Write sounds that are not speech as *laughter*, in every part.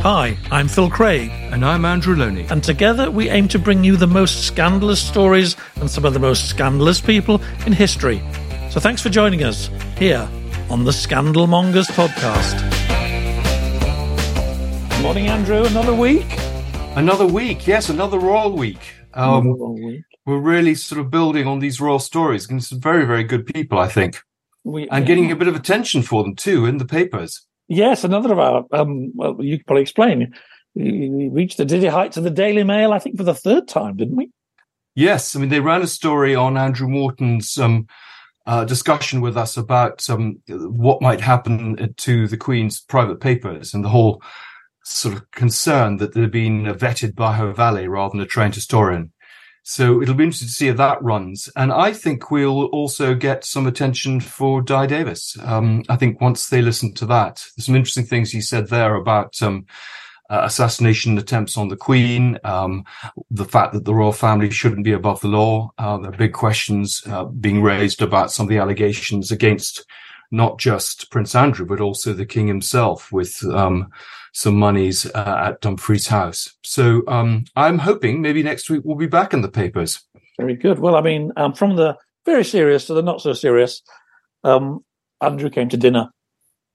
Hi, I'm Phil Craig, And I'm Andrew Lownie. and together we aim to bring you the most scandalous stories and some of the most scandalous people in history. So thanks for joining us here on the Scandalmongers podcast. Good morning, Andrew. Another week. Another week, yes, another royal week. Um, Another week. we're really sort of building on these royal stories. And some very, very good people, I think, We, and getting a bit of attention for them too in the papers. Yes, another of our. Um, well, you could probably explain. We reached the dizzy heights of the Daily Mail, I think, for the third time, didn't we? Yes, I mean they ran a story on Andrew Morton's um, uh, discussion with us about um, what might happen to the Queen's private papers and the whole sort of concern that they're being vetted by her valet rather than a trained historian. So it'll be interesting to see if that runs. And I think we'll also get some attention for Dai Davies. Um, I think once they listen to that, there's some interesting things he said there about um, uh, assassination attempts on the Queen, um, the fact that the royal family shouldn't be above the law. Uh, there are big questions uh, being raised about some of the allegations against not just Prince Andrew, but also the King himself with um, some monies uh, at Dumfries House. So um, I'm hoping maybe next week we'll be back in the papers. Very good. Well, I mean, um, from the very serious to the not so serious, um, Andrew came to dinner.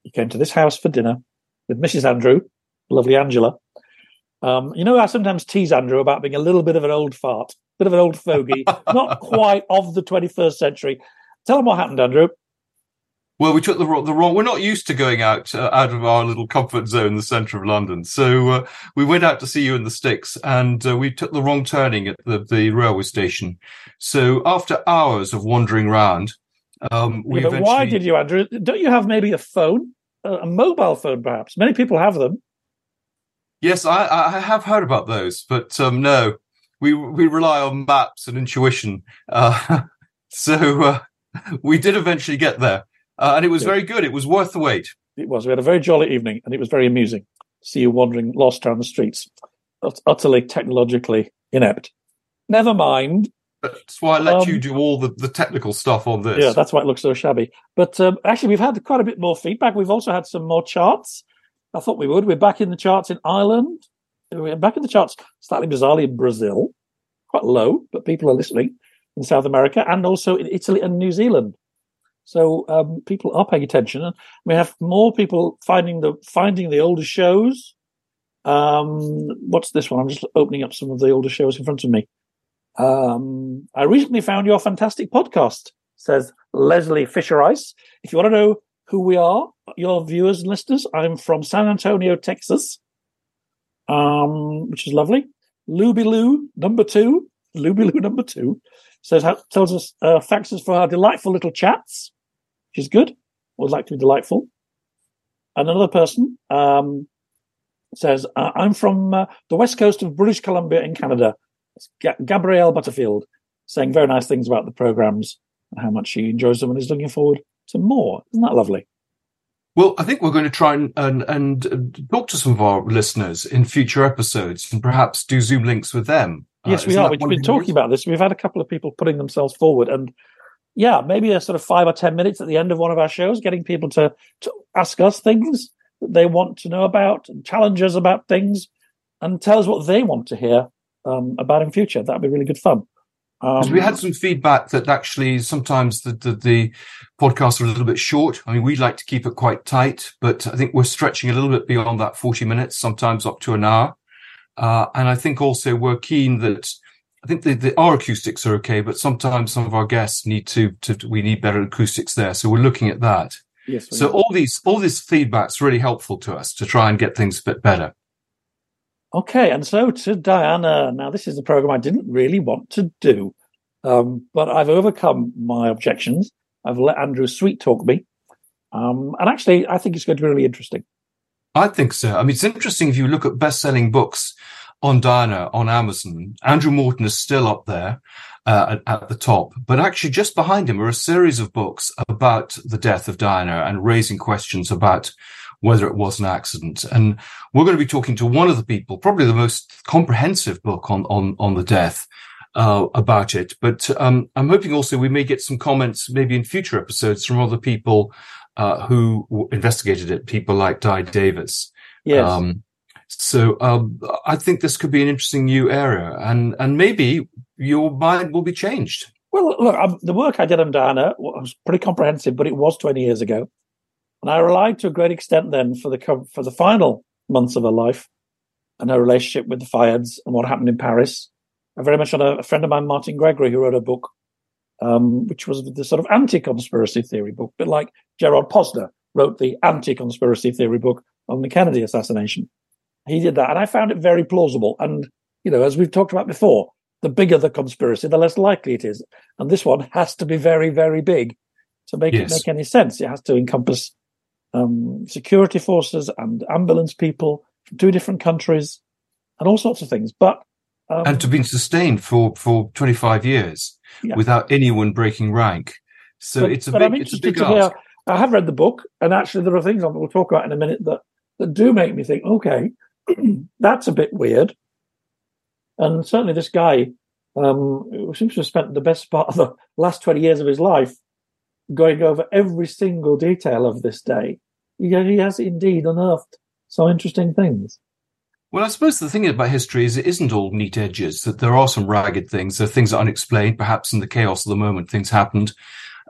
He came to this house for dinner with Mrs. Andrew, lovely Angela. Um, you know, I sometimes tease Andrew about being a little bit of an old fart, bit of an old fogey, *laughs* not quite of the 21st century. Tell him what happened, Andrew. Well, we took the wrong, the wrong. We're not used to going out uh, out of our little comfort zone in the centre of London, so uh, we went out to see you in the sticks, and uh, we took the wrong turning at the, the railway station. So after hours of wandering round, um, we Yeah, but why did you, Andrew? Don't you have maybe a phone, a, a mobile phone, perhaps? Many people have them. Yes, I, I have heard about those, but um, no, we we rely on maps and intuition. Uh, *laughs* so uh, *laughs* we did eventually get there, uh, and it was very good. It was worth the wait. It was. We had a very jolly evening, and it was very amusing to see you wandering lost around the streets, ut- utterly technologically inept. Never mind. That's why I let Um, you do all the, the technical stuff on this. Yeah, that's why it looks so shabby. But um, actually, we've had quite a bit more feedback. We've also had some more charts. I thought we would. We're back in the charts in Ireland. We're back in the charts, slightly bizarrely, in Brazil. Quite low, but people are listening in South America and also in Italy and New Zealand. So um, people are paying attention, and we have more people finding the finding the older shows. Um, what's this one? I'm just opening up some of the older shows in front of me. Um, I recently found your fantastic podcast, says Leslie Fisher Ice. If you want to know who we are, your viewers and listeners, I'm from San Antonio, Texas, um, which is lovely. Luby Lou, number two, Luby Lou, *laughs* number two, says, tells us uh, facts for our delightful little chats, which is good. Would like to be delightful. And another person um, says, uh, I'm from uh, the west coast of British Columbia in Canada. It's Ga- Gabrielle Butterfield saying very nice things about the programs and how much she enjoys them and is looking forward to more. Isn't that lovely? Well, I think we're going to try and, and and uh, talk to some of our listeners in future episodes, and perhaps do Zoom links with them. Uh, yes, we are. We've been talking about this. We've had a couple of people putting themselves forward, and yeah, maybe a sort of five or 10 minutes at the end of one of our shows, getting people to, to ask us things that they want to know about and challenge us about things and tell us what they want to hear um, about in future. That'd be really good fun. Um, we had some feedback that actually sometimes the, the, the podcasts are a little bit short. I mean, we like to keep it quite tight, but I think we're stretching a little bit beyond that 40 minutes, sometimes up to an hour. Uh, and I think also we're keen that I think the, the our acoustics are okay, but sometimes some of our guests need to, to we need better acoustics there. So we're looking at that. Yes. So all these all this feedback's really helpful to us to try and get things a bit better. Okay, and so to Diana. Now this is the program I didn't really want to do, um, but I've overcome my objections. I've let Andrew sweet talk me, um, and actually I think it's going to be really interesting. I think so. I mean, it's interesting if you look at best-selling books on Diana on Amazon. Andrew Morton is still up there uh, at, at, the top, but actually just behind him are a series of books about the death of Diana and raising questions about whether it was an accident. And we're going to be talking to one of the people, probably the most comprehensive book on on on the death. Uh, about it, but um, I'm hoping also we may get some comments, maybe in future episodes, from other people uh, who investigated it, people like Dai Davies. Yes. Um, so um, I think this could be an interesting new area, and and maybe your mind will be changed. Well, look, um, the work I did on Diana was pretty comprehensive, but it was 20 years ago, and I relied to a great extent then for the for the final months of her life and her relationship with the Fayeds and what happened in Paris. I very much had a, friend of mine, Martin Gregory, who wrote a book, um, which was the sort of anti-conspiracy theory book, a bit like Gerald Posner wrote the anti-conspiracy theory book on the Kennedy assassination he did that, and I found it very plausible. And you know, as we've talked about before, the bigger the conspiracy, the less likely it is. And this one has to be very, very big to make yes. it make any sense. It has to encompass um, security forces and ambulance people from two different countries and all sorts of things. But um, and to be sustained for for 25 years yeah. without anyone breaking rank. So but, it's a big, it's a big ask. Hear, I have read the book, and actually there are things that we'll talk about in a minute that that do make me think, okay, *clears throat* that's a bit weird. And certainly, this guy um, seems to have spent the best part of the last 20 years of his life going over every single detail of this day. He, has indeed unearthed some interesting things. Well, I suppose the thing about history is it isn't all neat edges, that there are some ragged things. There are things that are unexplained. Perhaps in the chaos of the moment, things happened.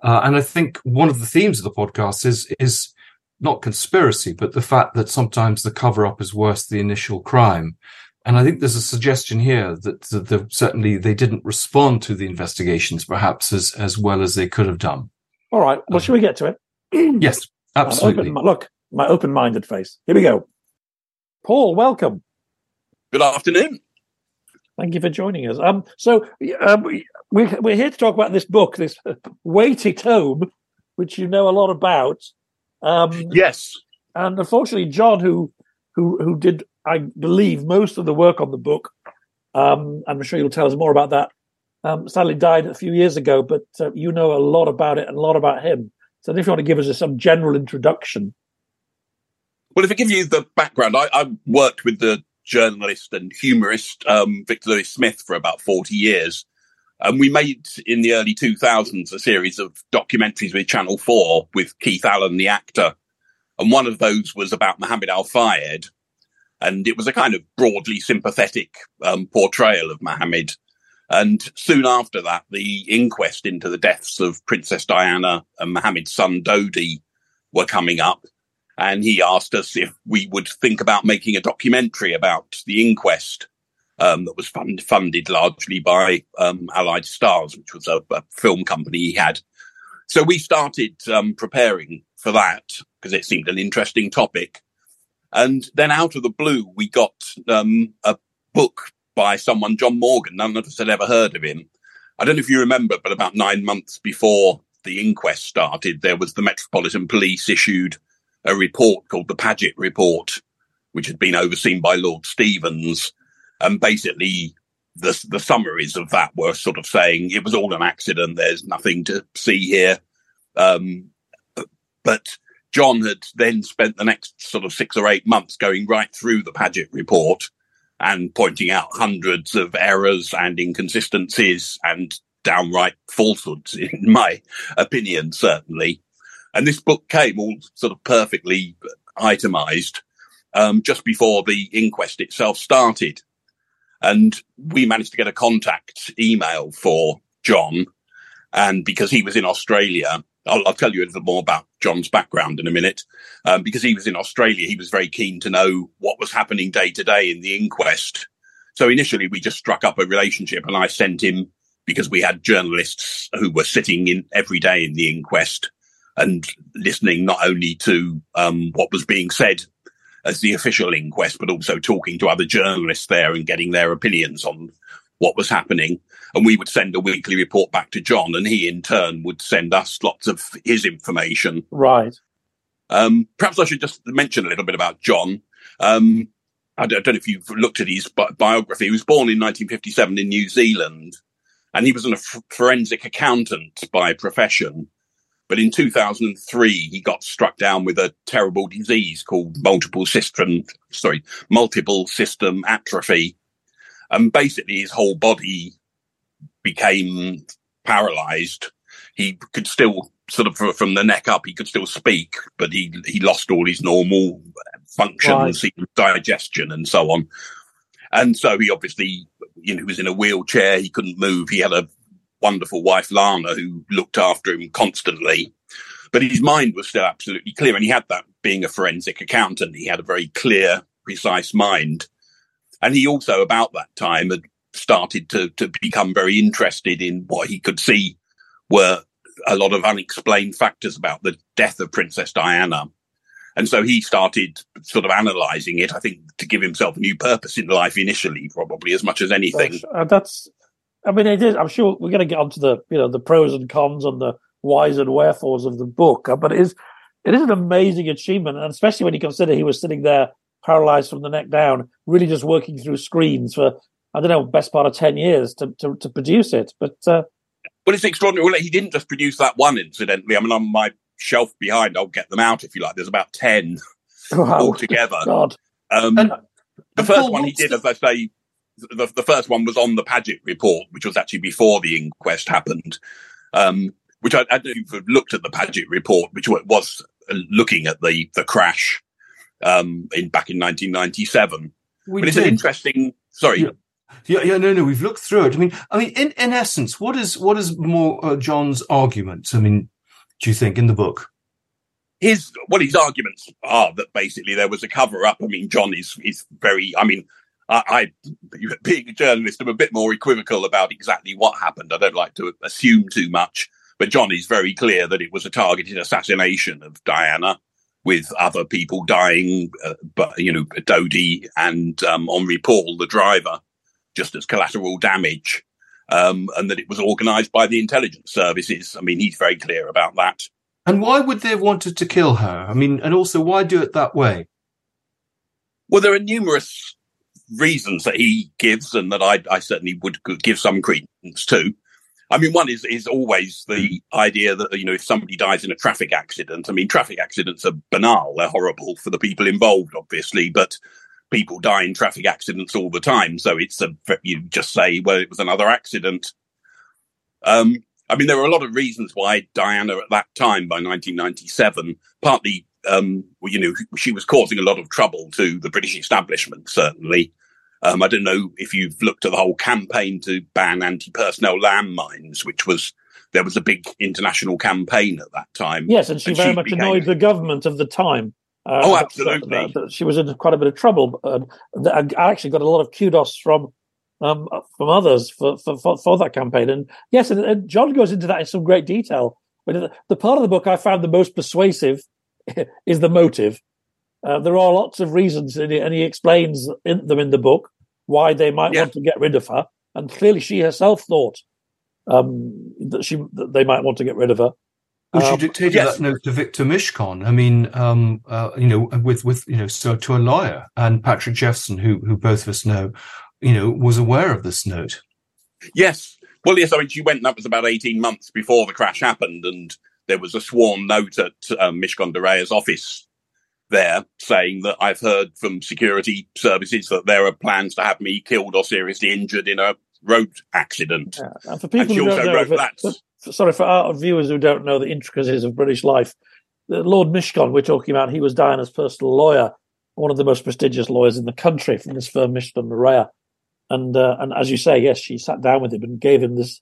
Uh, and I think one of the themes of the podcast is, is not conspiracy, but the fact that sometimes the cover up is worse than the initial crime. And I think there's a suggestion here that, that certainly they didn't respond to the investigations perhaps as, as well as they could have done. All right. Well, um, shall we get to it? *clears throat* yes, absolutely. Open, look, my open minded face. Here we go. Paul, welcome. Good afternoon. Thank you for joining us. Um, so um, we, we're here to talk about this book, this weighty tome, which you know a lot about. Um, yes. And unfortunately, John, who who who did, I believe, most of the work on the book, um, I'm sure you'll tell us more about that. Um, sadly, died a few years ago, but uh, you know a lot about it and a lot about him. So, if you want to give us some general introduction. Well, if I give you the background, I, I worked with the journalist and humorist um, Victor Lewis Smith for about 40 years. And we made in the early 2000s a series of documentaries with Channel 4 with Keith Allen, the actor. And one of those was about Mohamed Al Fayed. And it was a kind of broadly sympathetic um, portrayal of Mohamed. And soon after that, the inquest into the deaths of Princess Diana and Mohamed's son Dodi were coming up. And he asked us if we would think about making a documentary about the inquest um, that was fund- funded largely by um, Allied Stars, which was a, a, film company he had. So we started um, preparing for that because it seemed an interesting topic. And then out of the blue, we got um, a book by someone, John Morgan. None of us had ever heard of him. I don't know if you remember, but about nine months before the inquest started, there was the Metropolitan Police issued a report called the Paget Report, which had been overseen by Lord Stevens, and basically the the summaries of that were sort of saying it was all an accident. There's nothing to see here. Um, but John had then spent the next sort of six or eight months going right through the Paget report and pointing out hundreds of errors and inconsistencies and downright falsehoods, *laughs* in my opinion, certainly. And this book came all sort of perfectly itemized um, just before the inquest itself started. And we managed to get a contact email for John. And because he was in Australia, I'll, I'll tell you a little more about John's background in a minute. Um, because he was in Australia, he was very keen to know what was happening day to day in the inquest. So initially, we just struck up a relationship, and I sent him because we had journalists who were sitting in every day in the inquest and listening not only to um, what was being said as the official inquest, but also talking to other journalists there and getting their opinions on what was happening. And we would send a weekly report back to John, and he in turn would send us lots of his information. Right. Um, perhaps I should just mention a little bit about John. Um, I, don't, I don't, know if you've looked at his bi- biography. He was born in 1957 in New Zealand, and he was a f- forensic accountant by profession. But in 2003, he got struck down with a terrible disease called multiple system, sorry, multiple system atrophy. And basically his whole body became paralyzed. He could still sort of from the neck up, he could still speak, but he, he lost all his normal functions, right. digestion and so on. And so he obviously, you know, he was in a wheelchair. He couldn't move. He had a wonderful wife, Lana, who looked after him constantly. But his mind was still absolutely clear. And he had that being a forensic accountant. He had a very clear, precise mind. And he also, about that time, had started to, to become very interested in what he could see were a lot of unexplained factors about the death of Princess Diana. And so he started sort of analyzing it, I think, to give himself a new purpose in life initially, probably as much as anything. Uh, that's I mean, it is. I'm sure we're going to get onto the you know the pros and cons and the whys and wherefores of the book, uh, but it is it is an amazing achievement, and especially when you consider he was sitting there paralyzed from the neck down, really just working through screens for I don't know best part of ten years to to, to produce it. But uh, well, it's extraordinary. Well, he didn't just produce that one, incidentally. I mean, on my shelf behind, I'll get them out if you like. There's about ten *laughs* wow. altogether. God. Um, and, the first one he did, as I say, the, the first one was on the Paget report, which was actually before the inquest happened. Um, which I, I looked at the Paget report, which was looking at the the crash um, in back in 1997. We but it's did. an interesting. Sorry. Yeah. Yeah, yeah, no, no. We've looked through it. I mean, I mean, in, in essence, what is what is more uh, John's argument? I mean, do you think in the book? His well, his arguments are that basically there was a cover up. I mean, John is is very. I mean, I, I, being a journalist, I'm a bit more equivocal about exactly what happened. I don't like to assume too much, but John is very clear that it was a targeted assassination of Diana, with other people dying, uh, but you know, Dodi and um, Henri Paul, the driver, just as collateral damage, um, and that it was organised by the intelligence services. I mean, he's very clear about that. And why would they have wanted to kill her? I mean, and also why do it that way? Well, there are numerous reasons that he gives and that I, I certainly would give some credence to. I mean, one is is always the idea that you know if somebody dies in a traffic accident. I mean, traffic accidents are banal; they're horrible for the people involved, obviously, but people die in traffic accidents all the time. So it's a you just say, well, it was another accident. Um, I mean, there were a lot of reasons why Diana at that time, by 1997, partly um, you know, she was causing a lot of trouble to the British establishment, certainly. Um, I don't know if you've looked at the whole campaign to ban anti-personnel landmines, which was there was a big international campaign at that time. Yes, and she and very she much became... annoyed the government of the time. Uh, oh, absolutely. That, that she was in quite a bit of trouble. Uh, I actually got a lot of kudos from um, from others for, for, for, for, that campaign. And yes, and, and, John goes into that in some great detail. But the, the part of the book I found the most persuasive *laughs* is the motive. Uh, there are lots of reasons, and he, and he explains in, them in the book why they might yeah. want to get rid of her. And clearly, she herself thought um, that she that they might want to get rid of her. Well, she um, dictated yes. that note to Victor Mishcon. I mean, um, uh, you know, with with you know, so to a lawyer and Patrick Jephson, who who both of us know, you know, was aware of this note. Yes, well, yes. I mean, she went. That was about eighteen months before the crash happened, and there was a sworn note at um, Mishcon de Reya's office there saying that I've heard from security services that there are plans to have me killed or seriously injured in a road accident. Yeah. And for people she who also don't know, wrote for- for- sorry for our viewers who don't know the intricacies of British life, Lord Mishcon we're talking about, he was Diana's personal lawyer, one of the most prestigious lawyers in the country from this firm, Mishcon de Reya. And uh, and as you say, yes, she sat down with him and gave him this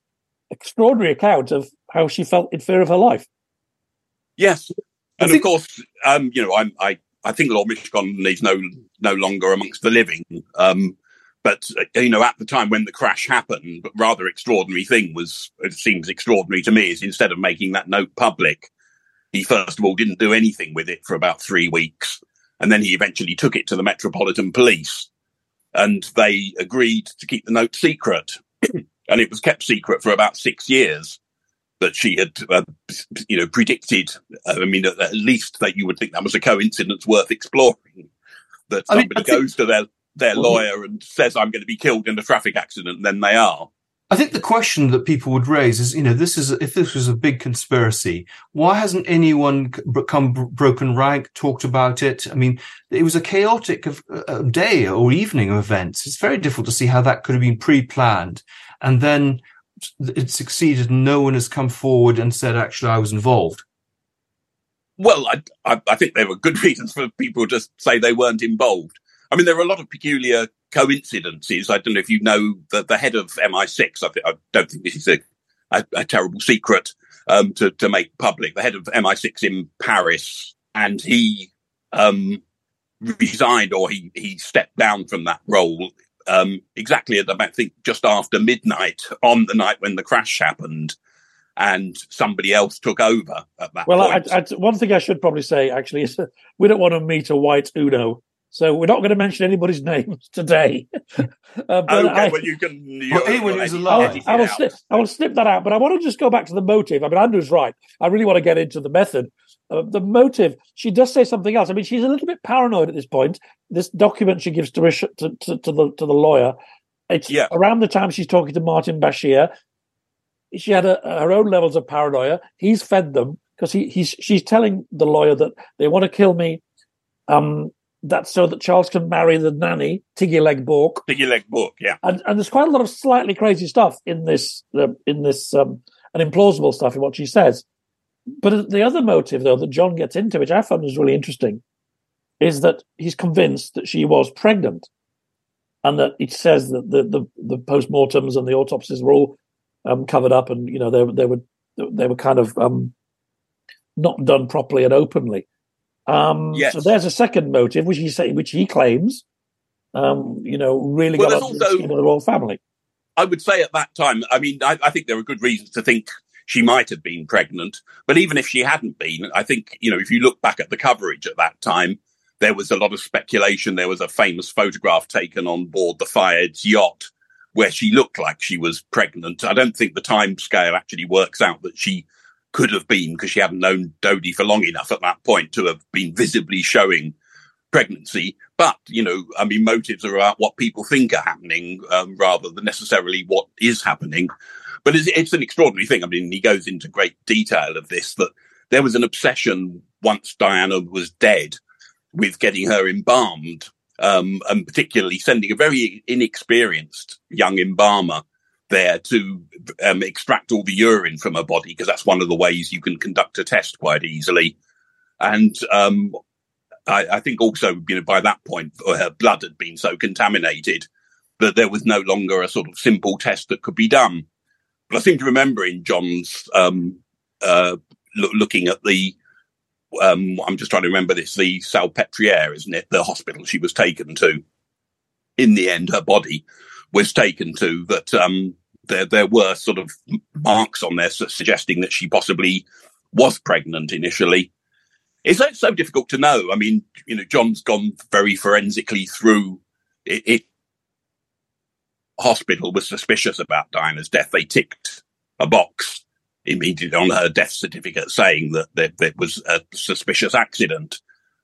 extraordinary account of how she felt in fear of her life. Yes, and of course, um, you know, I'm, I I think Lord Mishcon is no no longer amongst the living. Um, but uh, you know, at the time when the crash happened, but rather extraordinary thing was it seems extraordinary to me is instead of making that note public, he first of all didn't do anything with it for about three weeks, and then he eventually took it to the Metropolitan Police, and they agreed to keep the note secret, *clears throat* and it was kept secret for about six years that she had, uh, you know, predicted. Uh, I mean, at, at least that you would think that was a coincidence worth exploring. That I mean, somebody I think- goes to their their lawyer and says, "I'm going to be killed in a traffic accident," and then they are. I think the question that people would raise is, you know, this is if this was a big conspiracy, why hasn't anyone come broken rank, talked about it? I mean, it was a chaotic of, uh, day or evening of events. It's very difficult to see how that could have been pre-planned, and then it succeeded. and No one has come forward and said, "Actually, I was involved." Well, I, I, I think there were good *laughs* reasons for people to say they weren't involved. I mean, there are a lot of peculiar coincidences. I don't know if you know the, the head of MI6. I, I don't think this is a, a, a terrible secret um, to, to make public. The head of MI6 in Paris, and he um, resigned or he, he stepped down from that role um, exactly at about, I think, just after midnight on the night when the crash happened. And somebody else took over at that Well, I, point. I, one thing I should probably say actually is *laughs* we don't want to meet a white Uno, so we're not going to mention anybody's *laughs* names today. *laughs* uh, but Okay, I, well, you can. You Well, anyone who's edit- alive. edit I will, out. snip, I will snip that out, but I want to just go back to the motive. I mean, Andrew's right. I really want to get into the method. Uh, the motive, she does say something else. I mean, she's a little bit paranoid at this point. This document she gives to, to, to, to the to the lawyer, it's Yeah. around the time she's talking to Martin Bashir. She had a, her own levels of paranoia. He's fed them because he, he's she's telling the lawyer that they want to kill me. Um, that's so that Charles can marry the nanny, Tiggy Legge-Bourke your leg book, yeah. and, and there's quite a lot of slightly crazy stuff in this uh, in this um, and implausible stuff in what she says. But the other motive, though, that John gets into, which I found was really interesting, is that he's convinced that she was pregnant, and that it says that the the, the postmortems and the autopsies were all um, covered up, and you know they they were they were kind of um, not done properly and openly. Um, Yes. So there's a second motive, which he say, which he claims, um, you know, really Well, got up also- the royal family. I would say at that time, I mean, I, I think there are good reasons to think she might have been pregnant. But even if she hadn't been, I think, you know, if you look back at the coverage at that time, there was a lot of speculation. There was a famous photograph taken on board the Fayed's yacht where she looked like she was pregnant. I don't think the time scale actually works out that she could have been because she hadn't known Dodi for long enough at that point to have been visibly showing pregnancy. But, you know, I mean, motives are about what people think are happening um, rather than necessarily what is happening. But it's, it's an extraordinary thing. I mean, he goes into great detail of this that there was an obsession once Diana was dead with getting her embalmed, um, and particularly sending a very inexperienced young embalmer there to um, extract all the urine from her body because that's one of the ways you can conduct a test quite easily. And um, I, I think also, you know, by that point, her blood had been so contaminated that there was no longer a sort of simple test that could be done. I seem to remember in John's um, uh, loo- looking at the, um, I'm just trying to remember this, the Salpêtrière, isn't it? The hospital she was taken to. In the end, her body was taken to that um, there there were sort of marks on there su- suggesting that she possibly was pregnant initially. It's so difficult to know. I mean, you know, John's gone very forensically through it. it hospital was suspicious about Diana's death. They ticked a box immediately on her death certificate saying that there was a suspicious accident.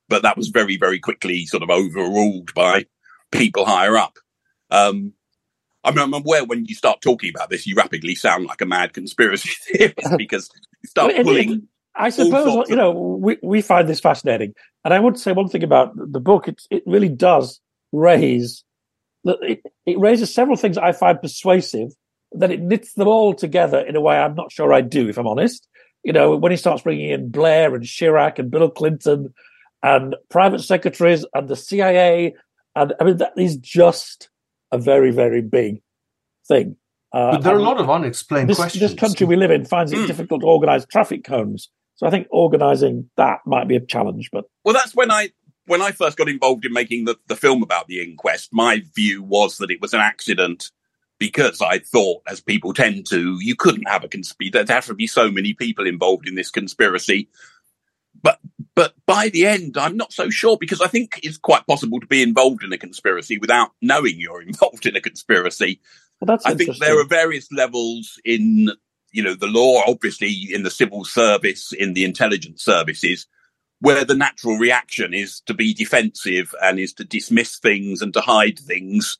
But that was very, very quickly sort of overruled by people higher up. Um, I mean, I'm aware when you start talking about this, you rapidly sound like a mad conspiracy *laughs* theorist because you start it- pulling. I suppose you know we, we find this fascinating, and I would say one thing about the book: it it really does raise that it, it raises several things I find persuasive, that it knits them all together in a way I'm not sure I do, if I'm honest. You know, when he starts bringing in Blair and Chirac and Bill Clinton and private secretaries and the CIA, and I mean, that is just a very, very big thing. Uh, but there are a lot of unexplained this, questions. This country we live in finds it mm. difficult to organise traffic cones. So I think organising that might be a challenge. But well, that's when I when I first got involved in making the, the film about the inquest. My view was that it was an accident because I thought, as people tend to, you couldn't have a conspiracy. There'd have to be so many people involved in this conspiracy. But but by the end, I'm not so sure because I think it's quite possible to be involved in a conspiracy without knowing you're *laughs* involved in a conspiracy. Well, I think there are various levels in you know the law, obviously in the civil service, in the intelligence services, where the natural reaction is to be defensive and is to dismiss things and to hide things.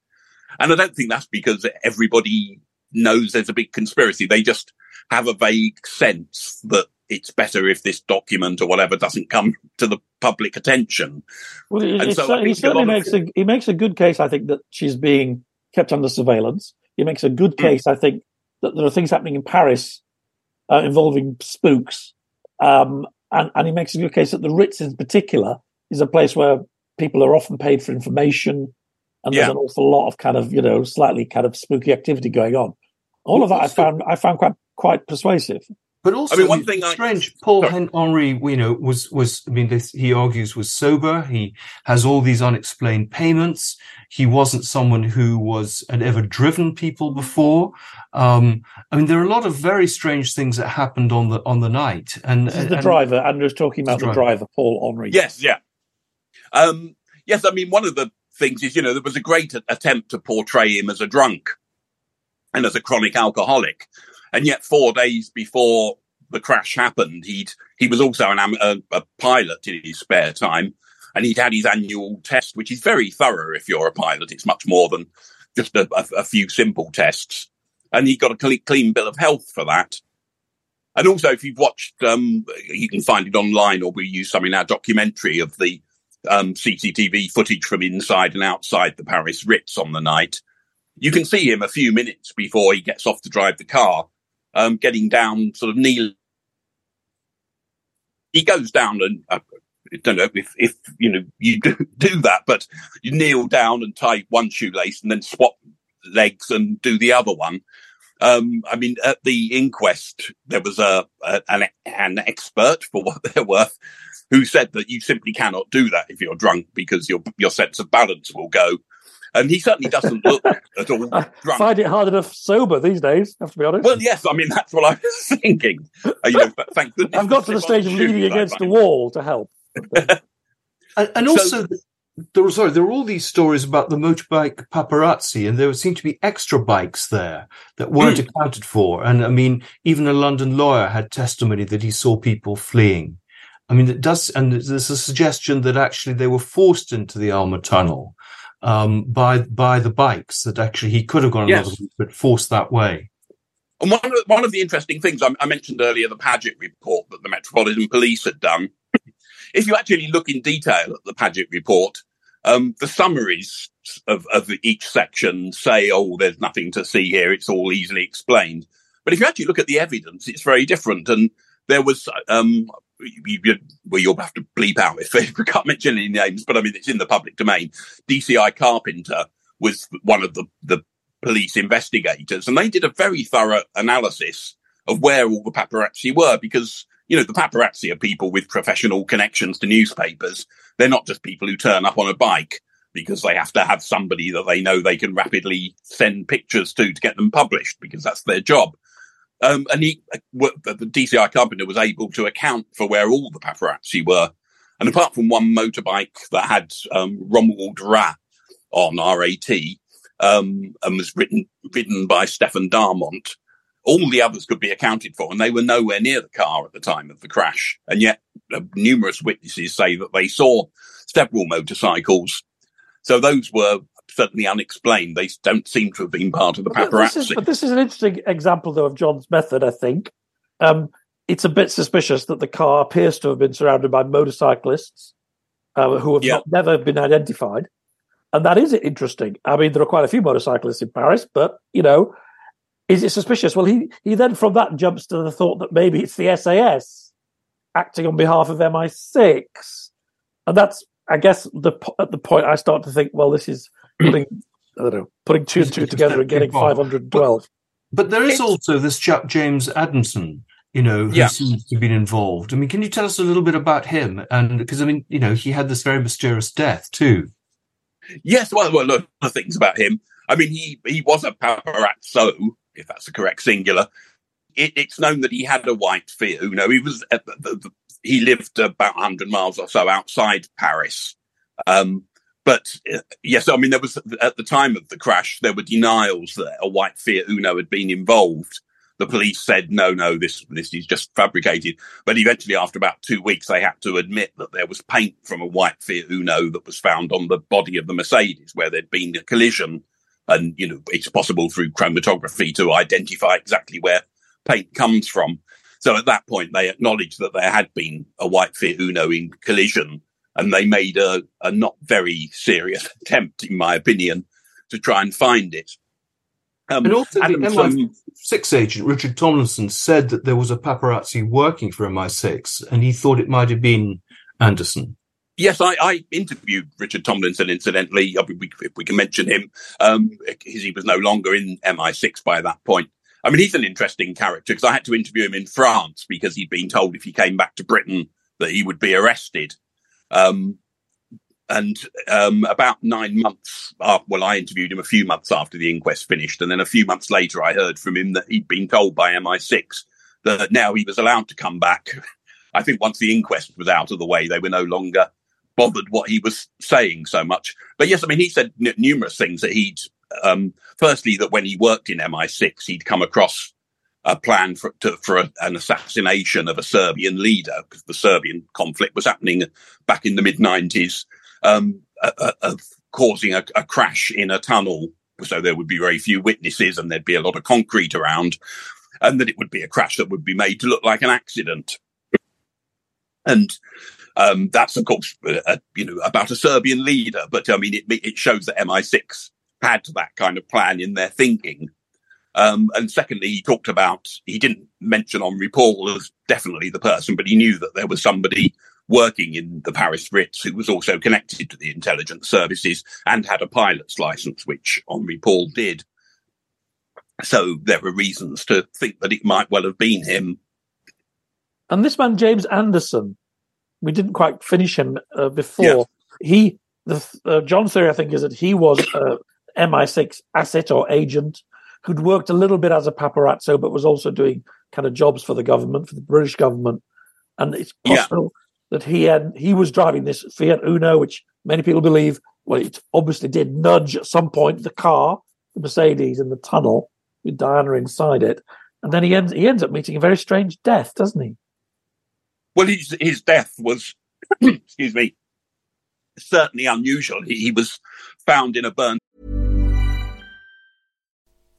And I don't think that's because everybody knows there's a big conspiracy. They just have a vague sense that it's better if this document or whatever doesn't come *laughs* to the public attention. Well, it, so he certainly makes a he makes a good case. I think that she's being kept under surveillance. He makes a good hmm. case. I think that there are things happening in Paris uh, involving spooks, um, and and he makes a good case that the Ritz, in particular, is a place where people are often paid for information, and yeah. there's an awful lot of kind of you know slightly kind of spooky activity going on. All of that I found I found quite quite persuasive. But also, I mean, one thing strange. I, Paul Henri, you know, was was. I mean, this, he argues was sober. He has all these unexplained payments. He wasn't someone who was had ever driven people before. Um, I mean, there are a lot of very strange things that happened on the on the night. And, this is the and, driver. Andrew's talking about the driver. driver, Paul Henri. Yes, yeah, um, yes. I mean, one of the things is, you know, there was a great attempt to portray him as a drunk and as a chronic alcoholic and yet four days before the crash happened, he'd he was also an a, a pilot in his spare time, and he'd had his annual test, which is very thorough. If you're a pilot, it's much more than just a, a, a few simple tests, and he got a clean, clean bill of health for that. And also, if you've watched, um, you can find it online, or we use some in our documentary of the um, CCTV footage from inside and outside the Paris Ritz on the night. You can see him a few minutes before he gets off to drive the car, um, getting down, sort of kneeling. He goes down and uh, I don't know if, if you know you do, *laughs* do that, but you kneel down and tie one shoelace and then swap legs and do the other one. Um, I mean, at the inquest, there was a, a an, an expert, for what *laughs* they're worth, who said that you simply cannot do that if you're drunk because your your sense of balance will go and he certainly doesn't look at all *laughs* drunk. I find it hard enough sober these days, I have to be honest. Well, yes, I mean, that's what I was *laughs* thinking. Uh, you know, thank *laughs* goodness. I've got to the stage of leaning against the wall to help. and, and, also, so, there were, sorry, there were all these stories about the motorbike paparazzi, and there seemed to be extra bikes there that weren't mm. accounted for. And I mean, even a London lawyer had testimony that he saw people fleeing. I mean, it does, and there's a suggestion that actually they were forced into the Alma Tunnel um, by by the bikes that actually he could have gone yes. another route, but forced that way. And one of, one of the interesting things I, I mentioned earlier, the Paget report that the Metropolitan Police had done. if you actually look in detail at the Paget report, um, the summaries of, of each section say, "Oh, there's nothing to see here; it's all easily explained." But if you actually look at the evidence, it's very different. And there was um, you, you, well, you'll have to bleep out *laughs* if we can't mention any names, but I mean, it's in the public domain. DCI Carpenter was one of the, the police investigators, and they did a very thorough analysis of where all the paparazzi were because, you know, the paparazzi are people with professional connections to newspapers. They're not just people who turn up on a bike because they have to have somebody that they know they can rapidly send pictures to to get them published because that's their job. Um, and he, uh, the DCI Carpenter was able to account for where all the paparazzi were. And apart from one motorbike that had um, Romuald Rat on RAT um, and was written, ridden by Stefan Darmon, all the others could be accounted for, and they were nowhere near the car at the time of the crash. And yet, uh, numerous witnesses say that they saw several motorcycles. So those were certainly unexplained. They don't seem to have been part of the paparazzi. But this is, but this is an interesting example, though, of John's method. I think um, it's a bit suspicious that the car appears to have been surrounded by motorcyclists uh, who have not, never been identified. And that is interesting. I mean, there are quite a few motorcyclists in Paris, but, you know, is it suspicious? Well, he, he then from that jumps to the thought that maybe it's the SAS acting on behalf of MI6. And that's, I guess, the at the point I start to think, well, this is putting, I don't know, putting two and two together and getting 512. But, but there is also this chap, James Andanson, you know, who Yeah. seems to have been involved. I mean, can you tell us a little bit about him? And because, I mean, you know, he had this very mysterious death too. Yes, well, well, look, other things about him. I mean, he he was a paparazzo, if that's the correct singular. It, it's known that he had a white Fiat Uno. He was uh, the- the- he lived about 100 miles or so outside Paris. Um, but uh, yes, I mean, there was at the time of the crash, there were denials that a white Fiat Uno had been involved. The police said, no, no, this this is just fabricated. But eventually, after about two weeks, they had to admit that there was paint from a white Fiat Uno that was found on the body of the Mercedes where there'd been a collision. And, you know, it's possible through chromatography to identify exactly where paint comes from. So at that point, they acknowledged that there had been a white Fiat Uno in collision and they made a, a not very serious *laughs* attempt, in my opinion, to try and find it. Um, And also, the MI6 agent, Richard Tomlinson, said that there was a paparazzi working for MI6 and he thought it might have been Andanson. Yes, I, I interviewed Richard Tomlinson. Incidentally, I mean, we, if we can mention him, um, because he was no longer in MI6 by that point. I mean, he's an interesting character because I had to interview him in France because he'd been told if he came back to Britain that he would be arrested. Um, and um, about nine months, after, well, I interviewed him a few months after the inquest finished, and then a few months later, I heard from him that he'd been told by MI6 that now he was allowed to come back. *laughs* I think once the inquest was out of the way, they were no longer bothered what he was saying so much. But yes, I mean, he said n- numerous things that he'd, um, firstly, that when he worked in MI6, he'd come across a plan for, to, for a, an assassination of a Serbian leader because the Serbian conflict was happening back in the mid 90s, um, of causing a, a crash in a tunnel. So there would be very few witnesses and there'd be a lot of concrete around and that it would be a crash that would be made to look like an accident. And um, that's of course, uh, you know, about a Serbian leader. But I mean, it, it shows that MI6 had that kind of plan in their thinking. Um, and secondly, he talked about, he didn't mention Henri Paul as definitely the person, but he knew that there was somebody working in the Paris Ritz who was also connected to the intelligence services and had a pilot's license, which Henri Paul did. So there were reasons to think that it might well have been him. And this man, James Andanson, we didn't quite finish him uh, before. Yeah. He, the uh, John's theory, I think, is that he was a MI6 asset or agent who'd worked a little bit as a paparazzo, but was also doing kind of jobs for the government, for the British government. And it's Yeah. possible that he had he was driving this Fiat Uno, which many people believe, well, it obviously did nudge at some point the car, the Mercedes, in the tunnel with Diana inside it. And then he ends he ends up meeting a very strange death, doesn't he? Well, his, his death was, *clears throat* excuse me, certainly unusual. He, he was found in a burnt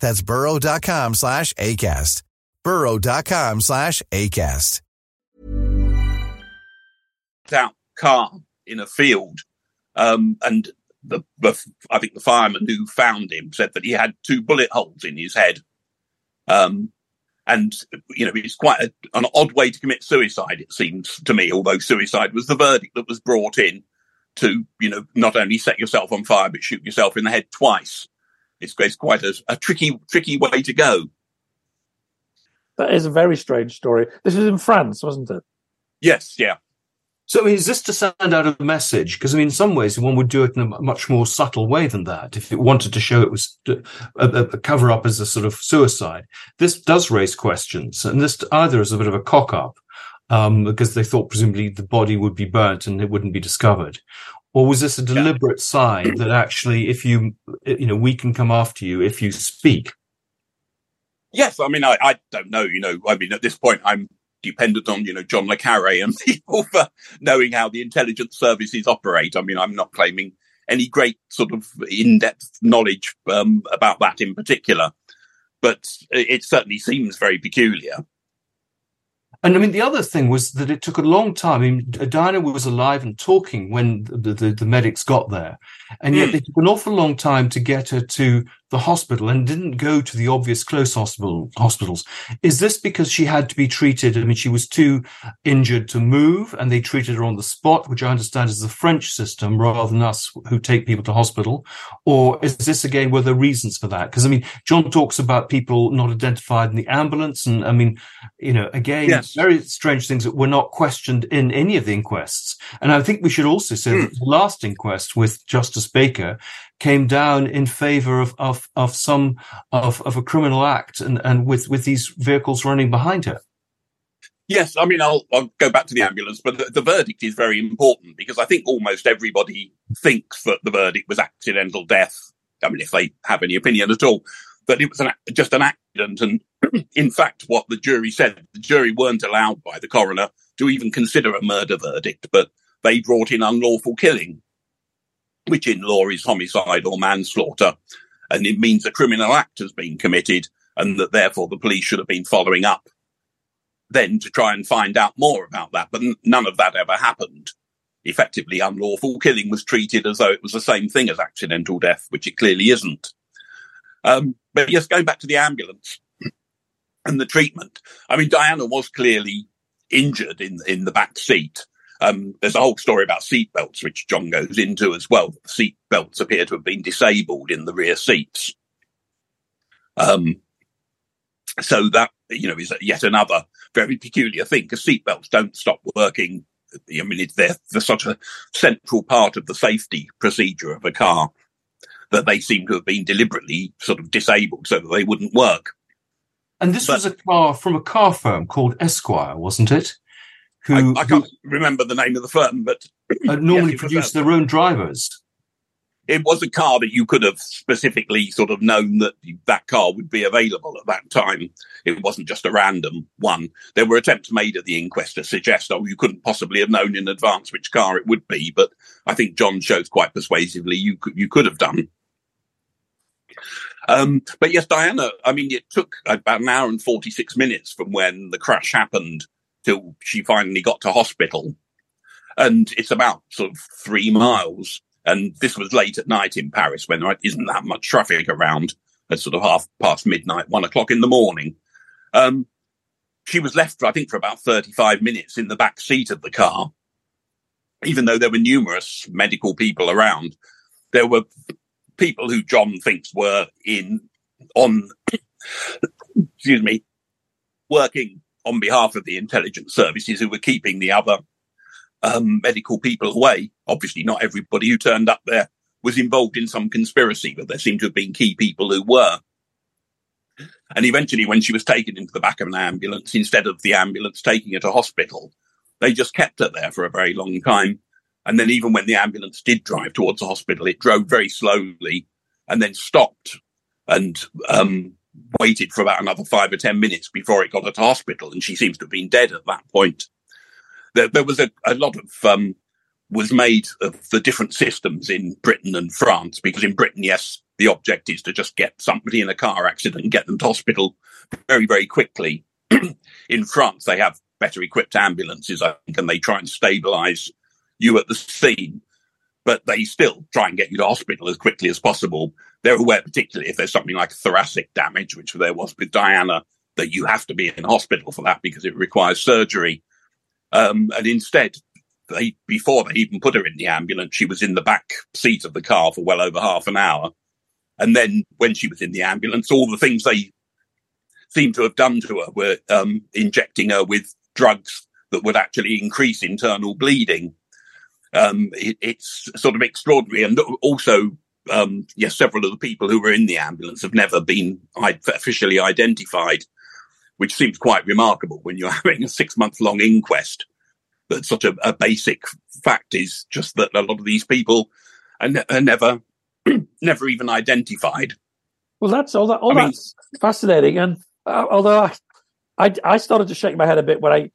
That's burrow.com slash ACAST. burrow.com slash ACAST. out car in a field. Um, and the, the, I think the fireman who found him said that he had two bullet holes in his head. Um, and, you know, it's quite a, an odd way to commit suicide, it seems to me, although suicide was the verdict that was brought in to, you know, not only set yourself on fire, but shoot yourself in the head twice. It's, it's quite a, a tricky, tricky way to go. That is a very strange story. This is in France, wasn't it? Yes, yeah. So is this to send out a message? Because I mean, in some ways, one would do it in a much more subtle way than that. If it wanted to show it was a, a cover up as a sort of suicide, this does raise questions, and this either is a bit of a cock up um, because they thought presumably the body would be burnt and it wouldn't be discovered, or was this a deliberate yeah. sign that actually, if you, you know, we can come after you if you speak? Yes, I mean, I, I don't know. You know, I mean, at this point, I'm dependent on, you know, John le Carre and *laughs* people for knowing how the intelligence services operate. I mean, I'm not claiming any great sort of in-depth knowledge um, about that in particular, but it certainly seems very peculiar. And I mean, the other thing was that it took a long time. I mean, Diana was alive and talking when the, the, the medics got there. And yet mm. it took an awful long time to get her to the hospital and didn't go to the obvious close hospital hospitals. Is this because she had to be treated? I mean, she was too injured to move and they treated her on the spot, which I understand is the French system rather than us who take people to hospital. Or is this again, were there reasons for that? Because I mean, John talks about people not identified in the ambulance. And I mean, you know, again, yes. very strange things that were not questioned in any of the inquests. And I think we should also say mm. that the last inquest with Justice Baker came down in favor of, of, of some of, of a criminal act and, and with, with these vehicles running behind her. Yes, I mean, I'll, I'll go back to the ambulance, but the, the, verdict is very important because I think almost everybody thinks that the verdict was accidental death. I mean, if they have any opinion at all, that it was an, just an accident. And *clears throat* in fact, what the jury said, the jury weren't allowed by the coroner to even consider a murder verdict, but they brought in unlawful killing which in law is homicide or manslaughter. And it means a criminal act has been committed and that therefore the police should have been following up then to try and find out more about that. But none of that ever happened. Effectively, unlawful killing was treated as though it was the same thing as accidental death, which it clearly isn't. Um, but yes, going back to the ambulance *clears throat* and the treatment. I mean, Diana was clearly injured in, in the back seat. Um, there's a whole story about seatbelts, which John goes into as well. The seatbelts appear to have been disabled in the rear seats. Um, so that, you know, is yet another very peculiar thing because seatbelts don't stop working. I mean, they're, they're such a central part of the safety procedure of a car that they seem to have been deliberately sort of disabled so that they wouldn't work. And this but, was a car from a car firm called Esquire, wasn't it? Who I, I can't who, remember the name of the firm, but *clears throat* uh, normally yes, produce their own drivers. It was a car that you could have specifically sort of known that that car would be available at that time. It wasn't just a random one. There were attempts made at the inquest to suggest, oh, you couldn't possibly have known in advance which car it would be, but I think John shows quite persuasively you could, you could have done. Um, but yes, Diana, I mean, it took about an hour and 46 minutes from when the crash happened till she finally got to hospital. And it's about sort of three miles. And this was late at night in Paris when there isn't that much traffic around at sort of half past midnight, one o'clock in the morning. Um, she was left, I think, for about 35 minutes in the back seat of the car. Even though there were numerous medical people around, there were people who John thinks were in on, *coughs* excuse me, working on behalf of the intelligence services who were keeping the other um, medical people away. Obviously, not everybody who turned up there was involved in some conspiracy, but there seemed to have been key people who were. And eventually, when she was taken into the back of an ambulance, instead of the ambulance taking her to hospital, they just kept her there for a very long time. And then, even when the ambulance did drive towards the hospital, it drove very slowly and then stopped. And um, waited for about another five or ten minutes before it got to hospital, and she seems to have been dead at that point. There, there was a, a lot of um, was made of the different systems in Britain and France, because in Britain, yes, the object is to just get somebody in a car accident and get them to hospital very, very quickly. *clears throat* in France, they have better equipped ambulances, I think, and they try and stabilize you at the scene. But they still try and get you to hospital as quickly as possible. They're aware, particularly if there's something like thoracic damage, which there was with Diana, that you have to be in hospital for that because it requires surgery. Um, and instead, they, before they even put her in the ambulance, she was in the back seat of the car for well over half an hour. And then when she was in the ambulance, all the things they seemed to have done to her were um, injecting her with drugs that would actually increase internal bleeding. Um, it, it's sort of extraordinary. And also, um, yes, several of the people who were in the ambulance have never been officially identified, which seems quite remarkable when you're *laughs* having a six month long inquest. But such a, a, basic fact is just that a lot of these people are, ne- are never, *clears throat* never even identified. Well, that's all. That, all I that's mean, fascinating. And uh, although I, I, I started to shake my head a bit when I,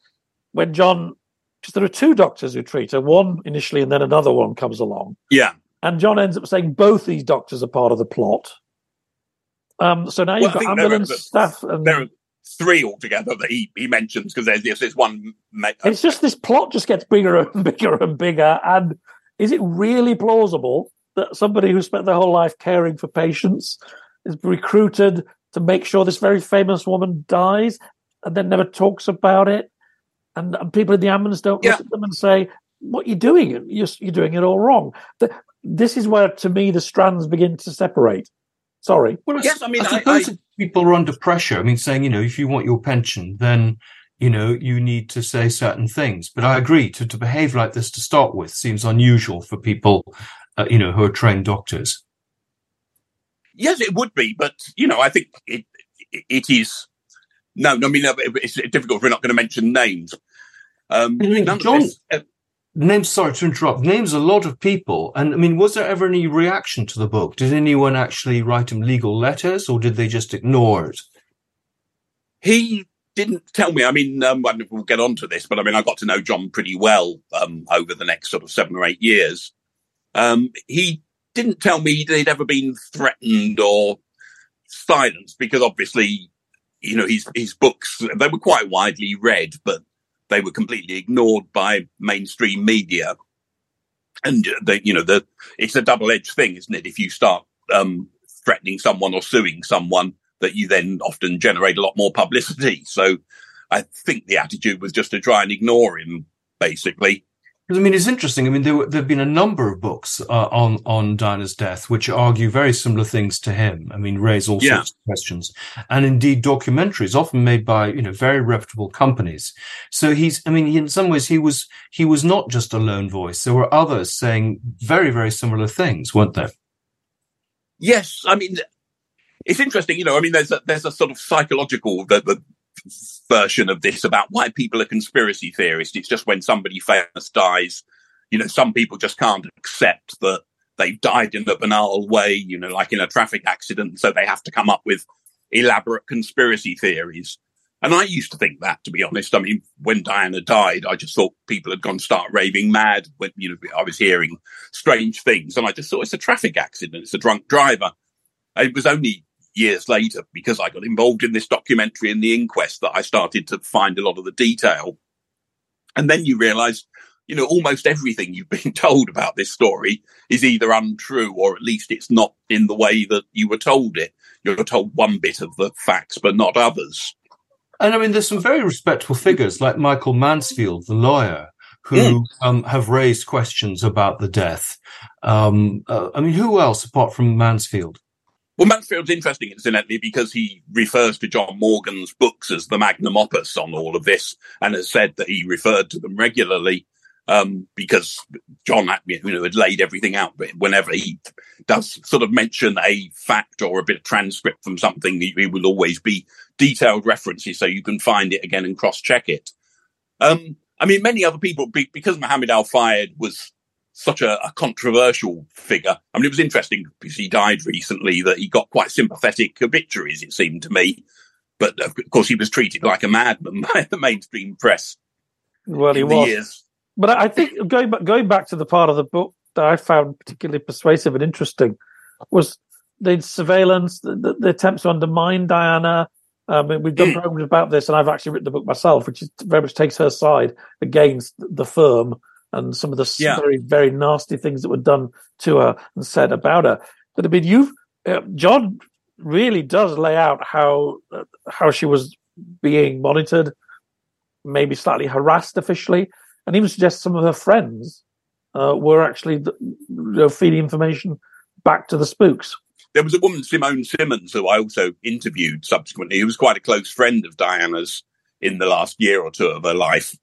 when John, because there are two doctors who treat her, one initially and then another one comes along. Yeah. And John ends up saying both these doctors are part of the plot. Um, so now you've well, got ambulance are, staff. And, there are three altogether that he, he mentions because there's, there's this one. it's just this plot just gets bigger and *laughs* bigger and bigger. And is it really plausible that somebody who spent their whole life caring for patients is recruited to make sure this very famous woman dies and then never talks about it? And, and people in the ambulance don't yeah. look at them and say, "What are you doing? You're, you're doing it all wrong." The, this is where, to me, the strands begin to separate. Sorry. Well, yes, I mean, I, suppose I, people are under pressure. I mean, saying, you know, if you want your pension, then, you know, you need to say certain things. But I agree to, to behave like this to start with seems unusual for people, uh, you know, who are trained doctors. Yes, it would be. But, you know, I think it, it is. No, no, I mean, it's difficult if we're not going to mention names. Um, I mean, John, this, uh, names sorry to interrupt. Names a lot of people and i mean was there ever any reaction to the book? Did anyone actually write him legal letters or did they just ignore it? He didn't tell me. I mean um, we'll get on to this but i mean i got to know john pretty well um, over the next sort of seven or eight years. Um, he didn't tell me they'd ever been threatened or silenced because obviously you know his his books they were quite widely read but they were completely ignored by mainstream media. And uh, they, you know, the, it's a double edged thing, isn't it? If you start, um, threatening someone or suing someone that you then often generate a lot more publicity. So I think the attitude was just to try and ignore him, basically. I mean, it's interesting. I mean, there, there have been a number of books uh, on on Diana's death which argue very similar things to him. I mean, raise all yeah. sorts of questions, and indeed documentaries, often made by you know very reputable companies. So he's, I mean, in some ways, he was he was not just a lone voice. There were others saying very very similar things, weren't there? Yes, I mean, it's interesting. You know, I mean, there's a, there's a sort of psychological the, the version of this about why people are conspiracy theorists. It's just when somebody famous dies, you know, some people just can't accept that they've died in a banal way, you know, like in a traffic accident. So they have to come up with elaborate conspiracy theories. And I used to think that, to be honest. I mean, when Diana died, I just thought people had gone start raving mad when, you know, I was hearing strange things. And I just thought it's a traffic accident. It's a drunk driver. It was only years later, because I got involved in this documentary and the inquest, that I started to find a lot of the detail. And then you realize, you know, almost everything you've been *laughs* told about this story is either untrue or at least it's not in the way that you were told it. You're told one bit of the facts, but not others. And I mean, there's some very respectable figures like Michael Mansfield, the lawyer, who mm. um, have raised questions about the death. Um, uh, I mean, who else apart from Mansfield? Well, Mansfield's interesting, incidentally, because he refers to John Morgan's books as the magnum opus on all of this, and has said that he referred to them regularly um, because John, you know, had laid everything out. But whenever he does sort of mention a fact or a bit of transcript from something, he will always be detailed references, so you can find it again and cross-check it. Um, I mean, many other people, because Mohamed Al Fayed was such a, a, controversial figure. I mean, it was interesting because he died recently that he got quite sympathetic obituaries, it seemed to me. But of course, he was treated like a madman *laughs* by the mainstream press. Well, he was. Years. But I think going back, going back to the part of the book that I found particularly persuasive and interesting was the surveillance, the, the, the attempts to undermine Diana. Um, we've done programs about this, and I've actually written the book myself, which is, very much takes her side against the firm and some of the Yeah. very, very nasty things that were done to her and said about her. But I mean, you've uh, John really does lay out how uh, how she was being monitored, maybe slightly harassed officially, and even suggests some of her friends uh, were actually you know, feeding information back to the spooks. There was a woman, Simone Simmons, who I also interviewed subsequently, who was quite a close friend of Diana's in the last year or two of her life.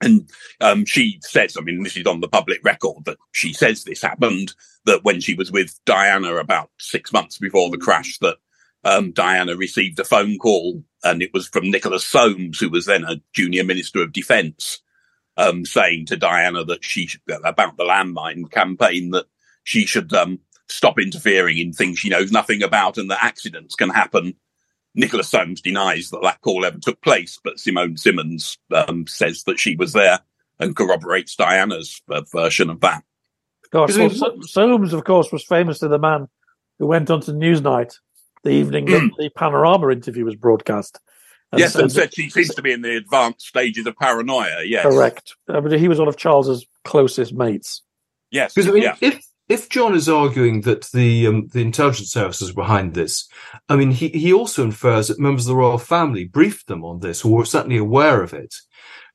And um, she says, I mean, this is on the public record, that she says this happened, that when she was with Diana about six months before the crash, that um, Diana received a phone call and it was from Nicholas Soames, who was then a junior minister of defence, um, saying to Diana that she should, about the landmine campaign, that she should um, stop interfering in things she knows nothing about and that accidents can happen. Nicholas Soames denies that that call ever took place, but Simone Simmons um, says that she was there and corroborates Diana's uh, version of that. Gosh, Because well, we- So- Soames, of course, was famously the man who went on to Newsnight the evening that the Panorama interview was broadcast. And yes, and said- said she seems to be in the advanced stages of paranoia. Yes, correct. Uh, but he was one of Charles's closest mates. Yes, Because I mean, yeah. if if John is arguing that the um, the intelligence services were behind this, I mean, he he also infers that members of the royal family briefed them on this, or were certainly aware of it,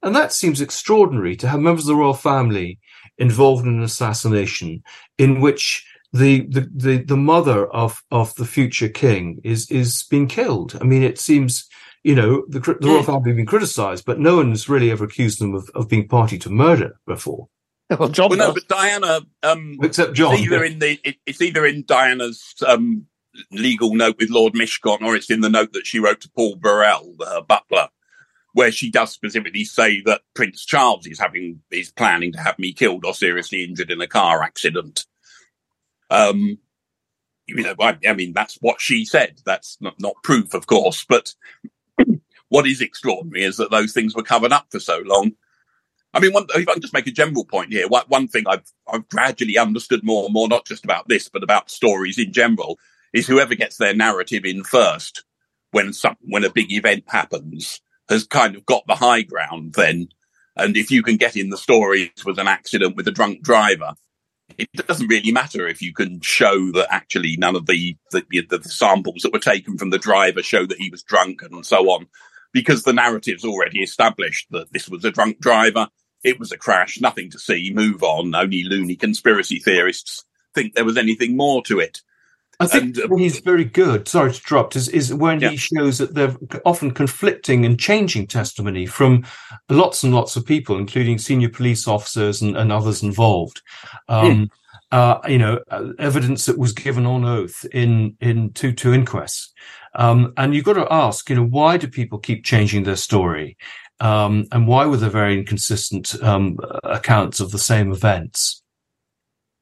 and that seems extraordinary to have members of the royal family involved in an assassination in which the the the, the mother of of the future king is is being killed. I mean, it seems. You know, the, the royal family have been criticised, but no one has really ever accused them of, of being party to murder before. *laughs* Well, John Well, no, does. but Diana, um, Except John. It's either in the it, it's either in Diana's um, legal note with Lord Mishcon, or it's in the note that she wrote to Paul Burrell, her butler, where she does specifically say that Prince Charles is having is planning to have me killed or seriously injured in a car accident. Um, you know, I, I mean, that's what she said. That's not, not proof, of course, but *clears throat* what is extraordinary is that those things were covered up for so long. I mean, one, if I can just make a general point here, one, thing I've, I've gradually understood more and more, not just about this, but about stories in general, is whoever gets their narrative in first when some, when a big event happens has kind of got the high ground then. And if you can get in the stories with an accident with a drunk driver, it doesn't really matter if you can show that actually none of the, the, the samples that were taken from the driver show that he was drunk and so on, because the narrative's already established that this was a drunk driver. It was a crash, nothing to see, move on. Only loony conspiracy theorists think there was anything more to it. I think And, uh, he's very good, sorry to interrupt, is, is when Yeah. he shows that they're often conflicting and changing testimony from lots and lots of people, including senior police officers and, and others involved. Um, uh, you know, uh, evidence that was given on oath in, in two, two inquests. Um, and you've got to ask, you know, why do people keep changing their story? Um, and why were there very inconsistent, um, accounts of the same events?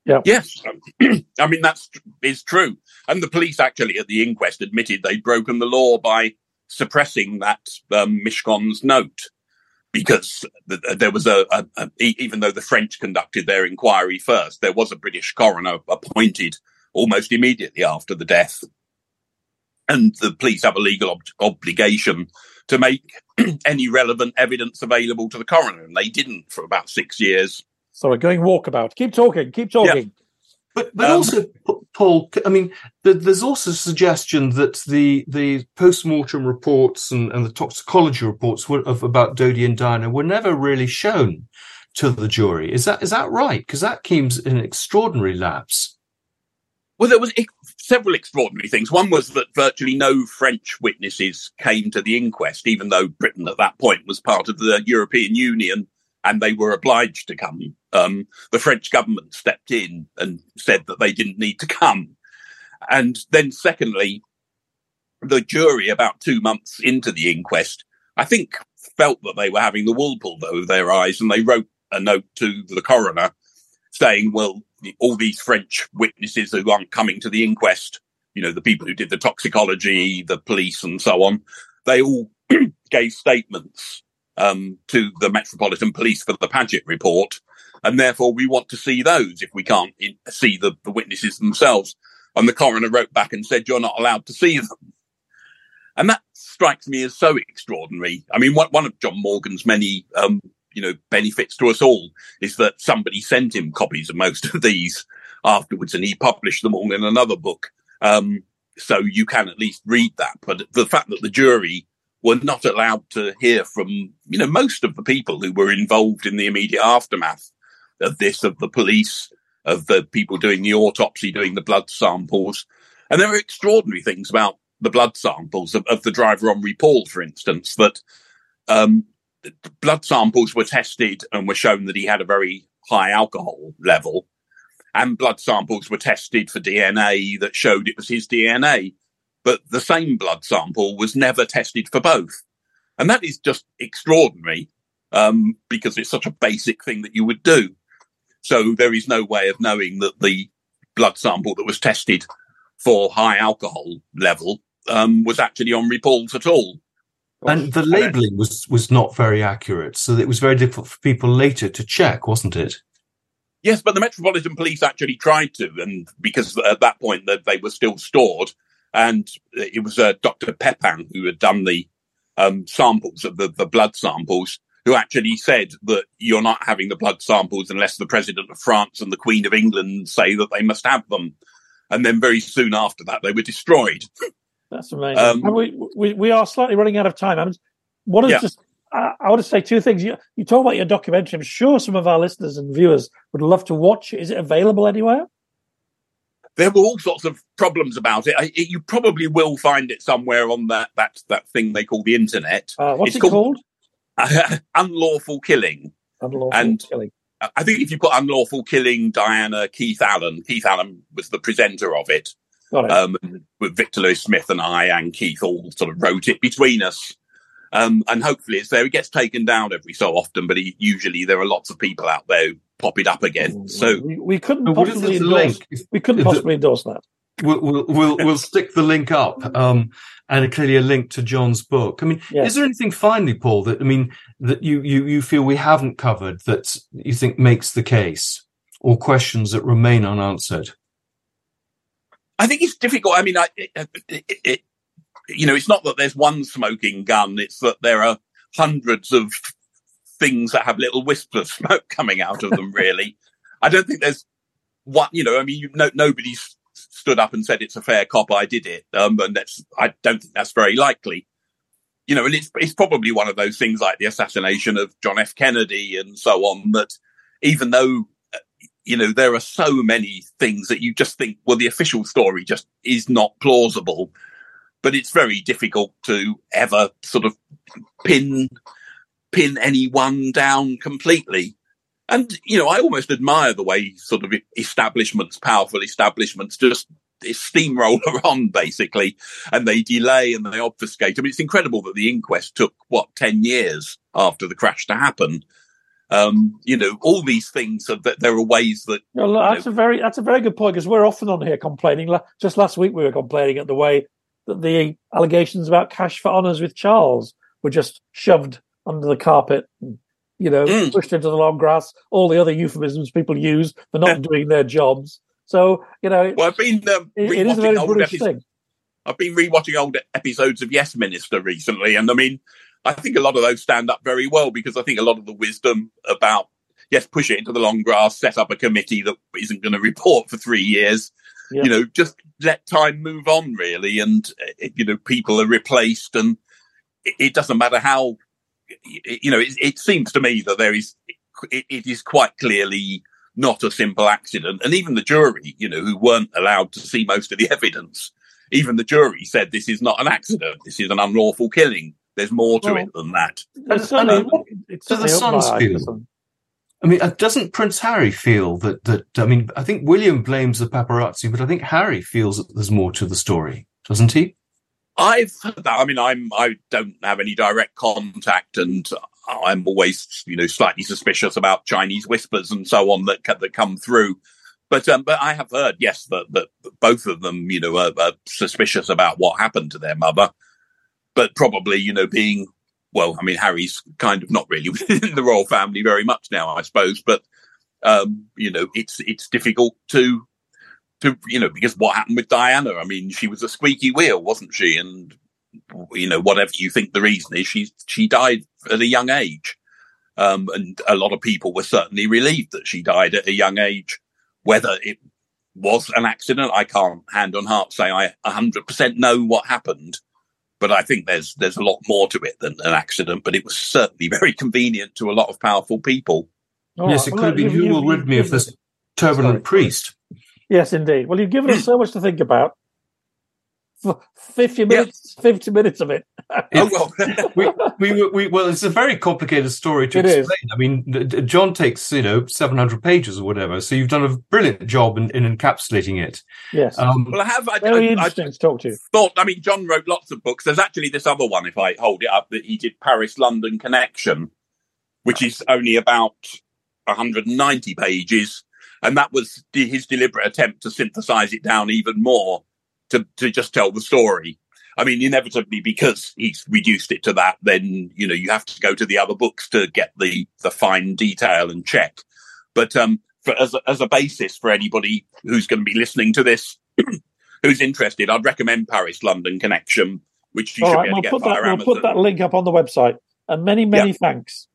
Yeah. Yes, *clears throat* I mean that's is true. And the police actually at the inquest admitted they'd broken the law by suppressing that um, Mishcon's note because th- th- there was a, a, a e- even though the French conducted their inquiry first, there was a British coroner appointed almost immediately after the death, and the police have a legal ob- obligation to make *clears throat* any relevant evidence available to the coroner, and they didn't for about six years. Sorry, going walkabout. Keep talking. Keep talking. But but Um, also, Paul, I mean, there's also a suggestion that the the post-mortem reports and, and the toxicology reports were, of about Dodi and Diana were never really shown to the jury. Is that is that right? Because that seems an extraordinary lapse. Well, there was ex- several extraordinary things. One was that virtually no French witnesses came to the inquest, even though Britain at that point was part of the European Union and they were obliged to come. Um, the French government stepped in and said that they didn't need to come. And then secondly, the jury about two months into the inquest, I think felt that they were having the wool pulled over their eyes and they wrote a note to the coroner saying, well, all these French witnesses who aren't coming to the inquest, you know, the people who did the toxicology, the police and so on, they all *clears throat* gave statements um, to the Metropolitan Police for the Paget report, and therefore we want to see those if we can't in- see the, the witnesses themselves. And the coroner wrote back and said, "You're not allowed to see them." And that strikes me as so extraordinary. I mean, one, one of John Morgan's many, um, you know, benefits to us all is that somebody sent him copies of most of these afterwards and he published them all in another book. Um, so you can at least read that. But the fact that the jury were not allowed to hear from, you know, most of the people who were involved in the immediate aftermath of this, of the police, of the people doing the autopsy, doing the blood samples. And there are extraordinary things about the blood samples of, of the driver Henri Paul, for instance, that um, blood samples were tested and were shown that he had a very high alcohol level. And blood samples were tested for DNA that showed it was his DNA. But the same blood sample was never tested for both. And that is just extraordinary um, because it's such a basic thing that you would do. So there is no way of knowing that the blood sample that was tested for high alcohol level um, was actually Henri Paul's at all. And the labeling was, was not very accurate. So it was very difficult for people later to check, wasn't it? Yes, but the Metropolitan Police actually tried to, and because at that point that they were still stored, and it was uh, Dr. Pepin who had done the um, samples of the, the blood samples, who actually said that you're not having the blood samples unless the President of France and the Queen of England say that they must have them. And then very soon after that, they were destroyed. *laughs* That's amazing. Um, we, we, we are slightly running out of time. I'm, what is yeah. just, I, I, want to say two things. You, you talk about your documentary. I'm sure some of our listeners and viewers would love to watch it. Is it available anywhere? There were all sorts of problems about it. I, it you probably will find it somewhere on that that that thing they call the internet. Uh, what's it's it called? called? *laughs* unlawful killing. Unlawful and killing. I think if you put unlawful killing Diana Keith Allen, Keith Allen was the presenter of it. It. Um, with Victor Lewis Smith and I and Keith all sort of wrote it between us. Um, and hopefully it's there. It gets taken down every so often, but he, usually there are lots of people out there who pop it up again. So we, we couldn't possibly endorse, we couldn't possibly endorse that. We'll, we'll, we'll, we'll stick the link up, um, and clearly a link to John's book. I mean, yes. is there anything finally, Paul, that, I mean, that you, you, you feel we haven't covered that you think makes the case or questions that remain unanswered? I think it's difficult. I mean, I, it, it, it, you know, it's not that there's one smoking gun; it's that there are hundreds of things that have little wisps of smoke *laughs* coming out of them. Really, I don't think there's one. You know, I mean, no, nobody's stood up and said it's a fair cop. I did it, um, and that's. I don't think that's very likely. You know, and it's it's probably one of those things like the assassination of John F. Kennedy and so on. That even though you know, there are so many things that you just think, well, the official story just is not plausible. But it's very difficult to ever sort of pin pin anyone down completely. And you know, I almost admire the way sort of establishments, powerful establishments, just steamroller *laughs* on basically, and they delay and they obfuscate. I mean, it's incredible that the inquest took what ten years after the crash to happen. Um, you know, all these things are that there are ways that. Well, that's know, a very that's a very good point because we're often on here complaining. Just last week we were complaining at the way that the allegations about cash for honours with Charles were just shoved under the carpet. And, you know, mm. pushed into the long grass. All the other euphemisms people use for not *laughs* doing their jobs. So you know, well, I've been um, it, it is a very British episodes. thing. I've been rewatching old episodes of Yes Minister recently, and I mean, I think a lot of those stand up very well because I think a lot of the wisdom about yes, push it into the long grass, set up a committee that isn't going to report for three years. You know, just let time move on, really, and eh, you know, people are replaced, and it, doesn't matter how. You know, it, it seems to me that there is, it, it is quite clearly not a simple accident, and even the jury, you know, who weren't allowed to see most of the *laughs* evidence, even the jury said this is not an accident, this is an unlawful killing there's more to well, it than that. It's and, and, the sons feel? I mean, uh, doesn't Prince Harry feel that that? I mean, I think William blames the paparazzi, but I think Harry feels that there's more to the story, doesn't he? I've heard that. I mean, I'm I don't have any direct contact, and I'm always you know slightly suspicious about Chinese whispers and so on that that come through. But um, but I have heard yes that that both of them you know are, are suspicious about what happened to their mother but probably, you know, being well, I mean, Harry's kind of not really *laughs* within the royal family very much now, I suppose, but um, you know, it's it's difficult to to you know because what happened with Diana? I mean, she was a squeaky wheel, wasn't she? And you know, whatever you think the reason is, she she died at a young age, um, and a lot of people were certainly relieved that she died at a young age. Whether it was an accident, I can't hand on heart say I 100% know what happened but I think there's there's a lot more to it than an accident. But it was certainly *laughs* very convenient to a lot of powerful people. Yes, it could have been. Who will rid me of this turbulent sorry. priest? Yes, indeed. Well, you've given us *clears throat* so much to think about. Fifty minutes, yeah. fifty minutes of it. oh *laughs* well, we, we, we, well, it's a very complicated story to it explain. Is. I mean, John takes you know seven hundred pages or whatever, so you've done a brilliant job in, in encapsulating it. Yes. Um, well, I have. I, very I, interesting I, to talk to. You. Thought. I mean, John wrote lots of books. There's actually this other one, if I hold it up, that he did Paris London Connection, which is only about 190 pages, and that was his deliberate attempt to synthesize it down even more to, to just tell the story. I mean, inevitably, because he's reduced it to that, then, you know, you have to go to the other books to get the, the fine detail and check. But, um, for, as a, as a basis for anybody who's going to be listening to this, *clears throat* who's interested, I'd recommend Paris London Connection, which you All should right, be able we'll to get put via that, Amazon. We'll put that link up on the website. And many, many Yeah. thanks.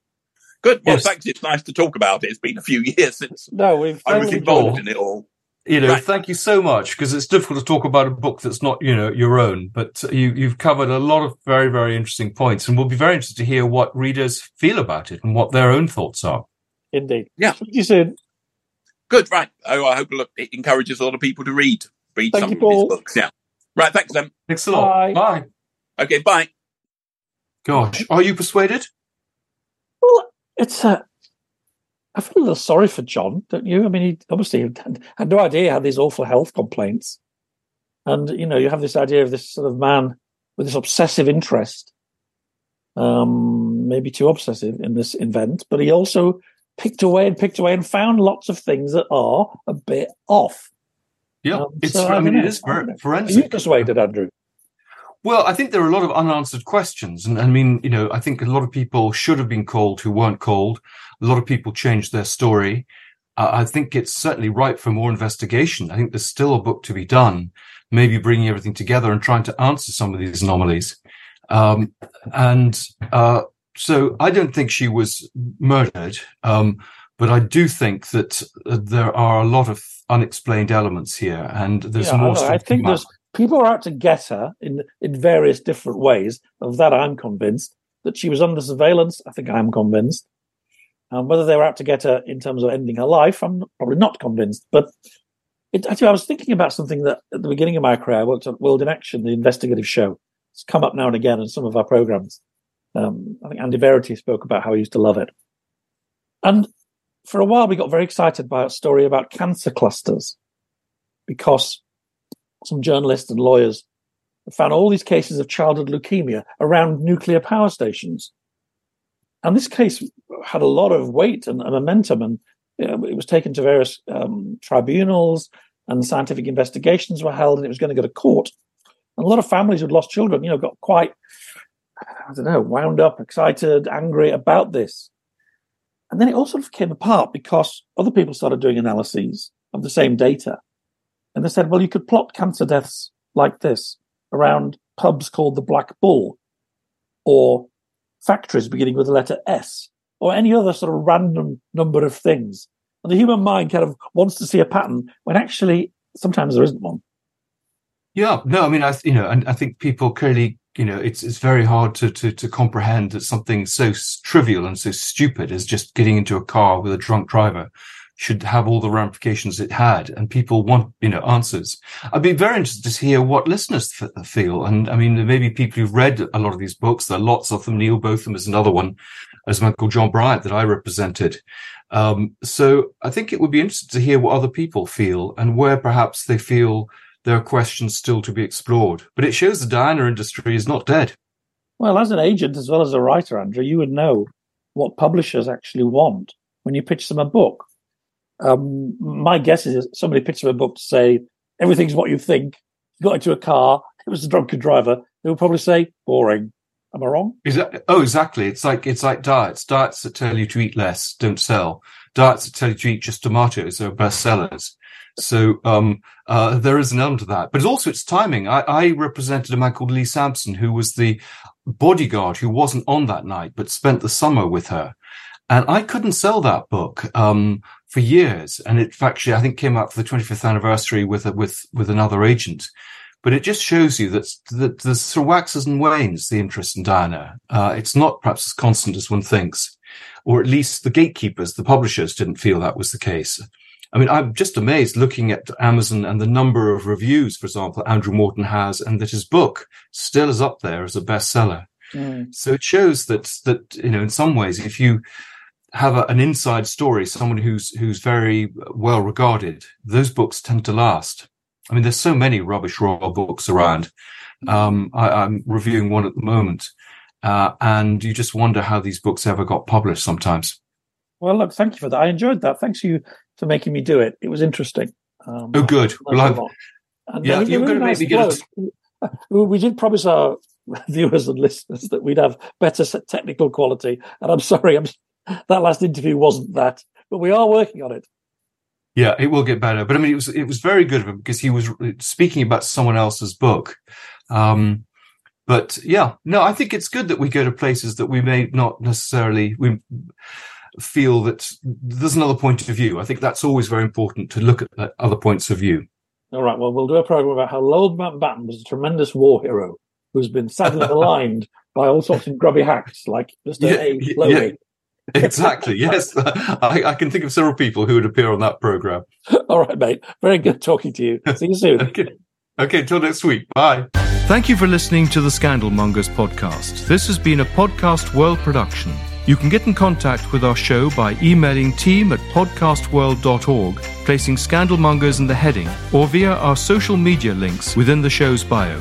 Good. Well, Yes. thanks. It's nice to talk about it. It's been a few *laughs* years since No, we've I was involved enjoyed in it all. You know, Right. thank you so much because it's difficult to talk about a book that's not, you know, your own. But you, you've covered a lot of very, very interesting points, and we'll be very interested to hear what readers feel about it and what their own thoughts are. Indeed. Yeah. You said. Good. Right. Oh, I hope look, it encourages a lot of people to read read Thank some you, of his Paul. books. Yeah. Right. Thanks, then. Thanks a lot. Bye. Bye. Okay. Bye. Gosh, are you persuaded? Well, it's uh, I feel a little sorry for John, don't you? I mean, he obviously had, had no idea he had these awful health complaints, and you know, you have this idea of this sort of man with this obsessive interest, um, maybe too obsessive in this event, but he also picked away and picked away and found lots of things that are a bit off. Yeah, Um, it's. so I, mean, it is ver- Are forensic. you persuaded, Andrew? Well, I think there are a lot of unanswered questions. And I mean, you know, I think a lot of people should have been called who weren't called. A lot of people changed their story. Uh, I think it's certainly ripe for more investigation. I think there's still a book to be done, maybe bringing everything together and trying to answer some of these anomalies. Um, and uh, so I don't think she was murdered. Um, but I do think that uh, there are a lot of unexplained elements here, and there's Yeah, I more. know. I think there's. People are out to get her in in various different ways. Of that, I'm convinced that she was under surveillance. I think I'm convinced. Um, whether they were out to get her in terms of ending her life, I'm probably not convinced. But it, actually, I was thinking about something that at the beginning of my career, I worked on World in Action, the investigative show. It's come up now and again in some of our programs. Um, I think Andy Verity spoke about how he used to love it. And for a while, we got very excited by a story about cancer clusters because some journalists and lawyers found all these cases of childhood leukemia around nuclear power stations. And this case had a lot of weight and, and momentum, and you know, it was taken to various um, tribunals, and scientific investigations were held, and it was going to go to court. And a lot of families who'd lost children, you know, got quite, I don't know, wound up, excited, angry about this. And then it all sort of came apart because other people started doing analyses of the same data. And they said, well, you could plot cancer deaths like this around pubs called the Black Bull or factories beginning with the letter S or any other sort of random number of things. And the human mind kind of wants to see a pattern when actually sometimes there isn't one. Yeah, no, I mean, I you know, and I think people clearly, you know, it's it's very hard to to to comprehend that something so trivial and so stupid as just getting into a car with a drunk driver should have all the ramifications it had, and people want you know answers. I'd be very interested to hear what listeners f- feel, and I mean, there may be people who've read a lot of these books. There are lots of them. Noel Botham is another one, as my called John Bryant that I represented. Um, so I think it would be interesting to hear what other people feel and where perhaps they feel there are questions still to be explored. But it shows the Diana industry is not dead. Well, as an agent as well as a writer, Andrew, you would know what publishers actually want when you pitch them a book. Um, my guess is somebody pitched up a book to say everything's what you think. Got into a car, it was a drunken driver. They would probably say boring. Am I wrong? That, oh, exactly. It's like it's like diets. Diets that tell you to eat less don't sell. Diets that tell you to eat just tomatoes are best sellers. So um, uh, there is an element to that, but it's also its timing. I, I represented a man called Lee Sansum, who was the bodyguard who wasn't on that night, but spent the summer with her. And I couldn't sell that book um, for years. And it actually, I think, came out for the 25th anniversary with a, with with another agent. But it just shows you that that the sort of waxes and wanes the interest in Diana. Uh, it's not perhaps as constant as one thinks, or at least the gatekeepers, the publishers, didn't feel that was the case. I mean, I'm just amazed looking at Amazon and the number of reviews, for example, Andrew Morton has, and that his book still is up there as a bestseller. Mm. So it shows that that you know, in some ways, if you have a, an inside story, someone who's who's very well regarded, those books tend to last. I mean, there's so many rubbish royal books around. Um, I, am reviewing one at the moment, uh, and you just wonder how these books ever got published. Sometimes. Well, look, thank you for that. I enjoyed that. Thanks you for making me do it. It was interesting. Um, oh, good. Well, yeah, you're going to make me get. *laughs* We did promise our *laughs* viewers and listeners that we'd have better technical quality, and I'm sorry, I'm, that last interview wasn't that, but we are working on it. Yeah, it will get better. But I mean, it was it was very good of him because he was speaking about someone else's book. Um, but yeah, no, I think it's good that we go to places that we may not necessarily we feel that there's another point of view. I think that's always very important to look at other points of view. All right. Well, we'll do a program about how Lord Mountbatten was a tremendous war hero who's been sadly *laughs* maligned by all sorts of grubby hacks like Mr. Yeah, A. Lownie. Yeah. *laughs* exactly. Yes, *laughs* I, I, can think of several people who would appear on that program. *laughs* All right, mate. Very good talking to you. See you soon. okay. Okay. Till next week. Bye. Thank you for listening to the Scandalmongers podcast. This has been a podcast world production. You can get in contact with our show by emailing team at podcastworld.org, placing Scandalmongers in the heading, or via our social media links within the show's bio.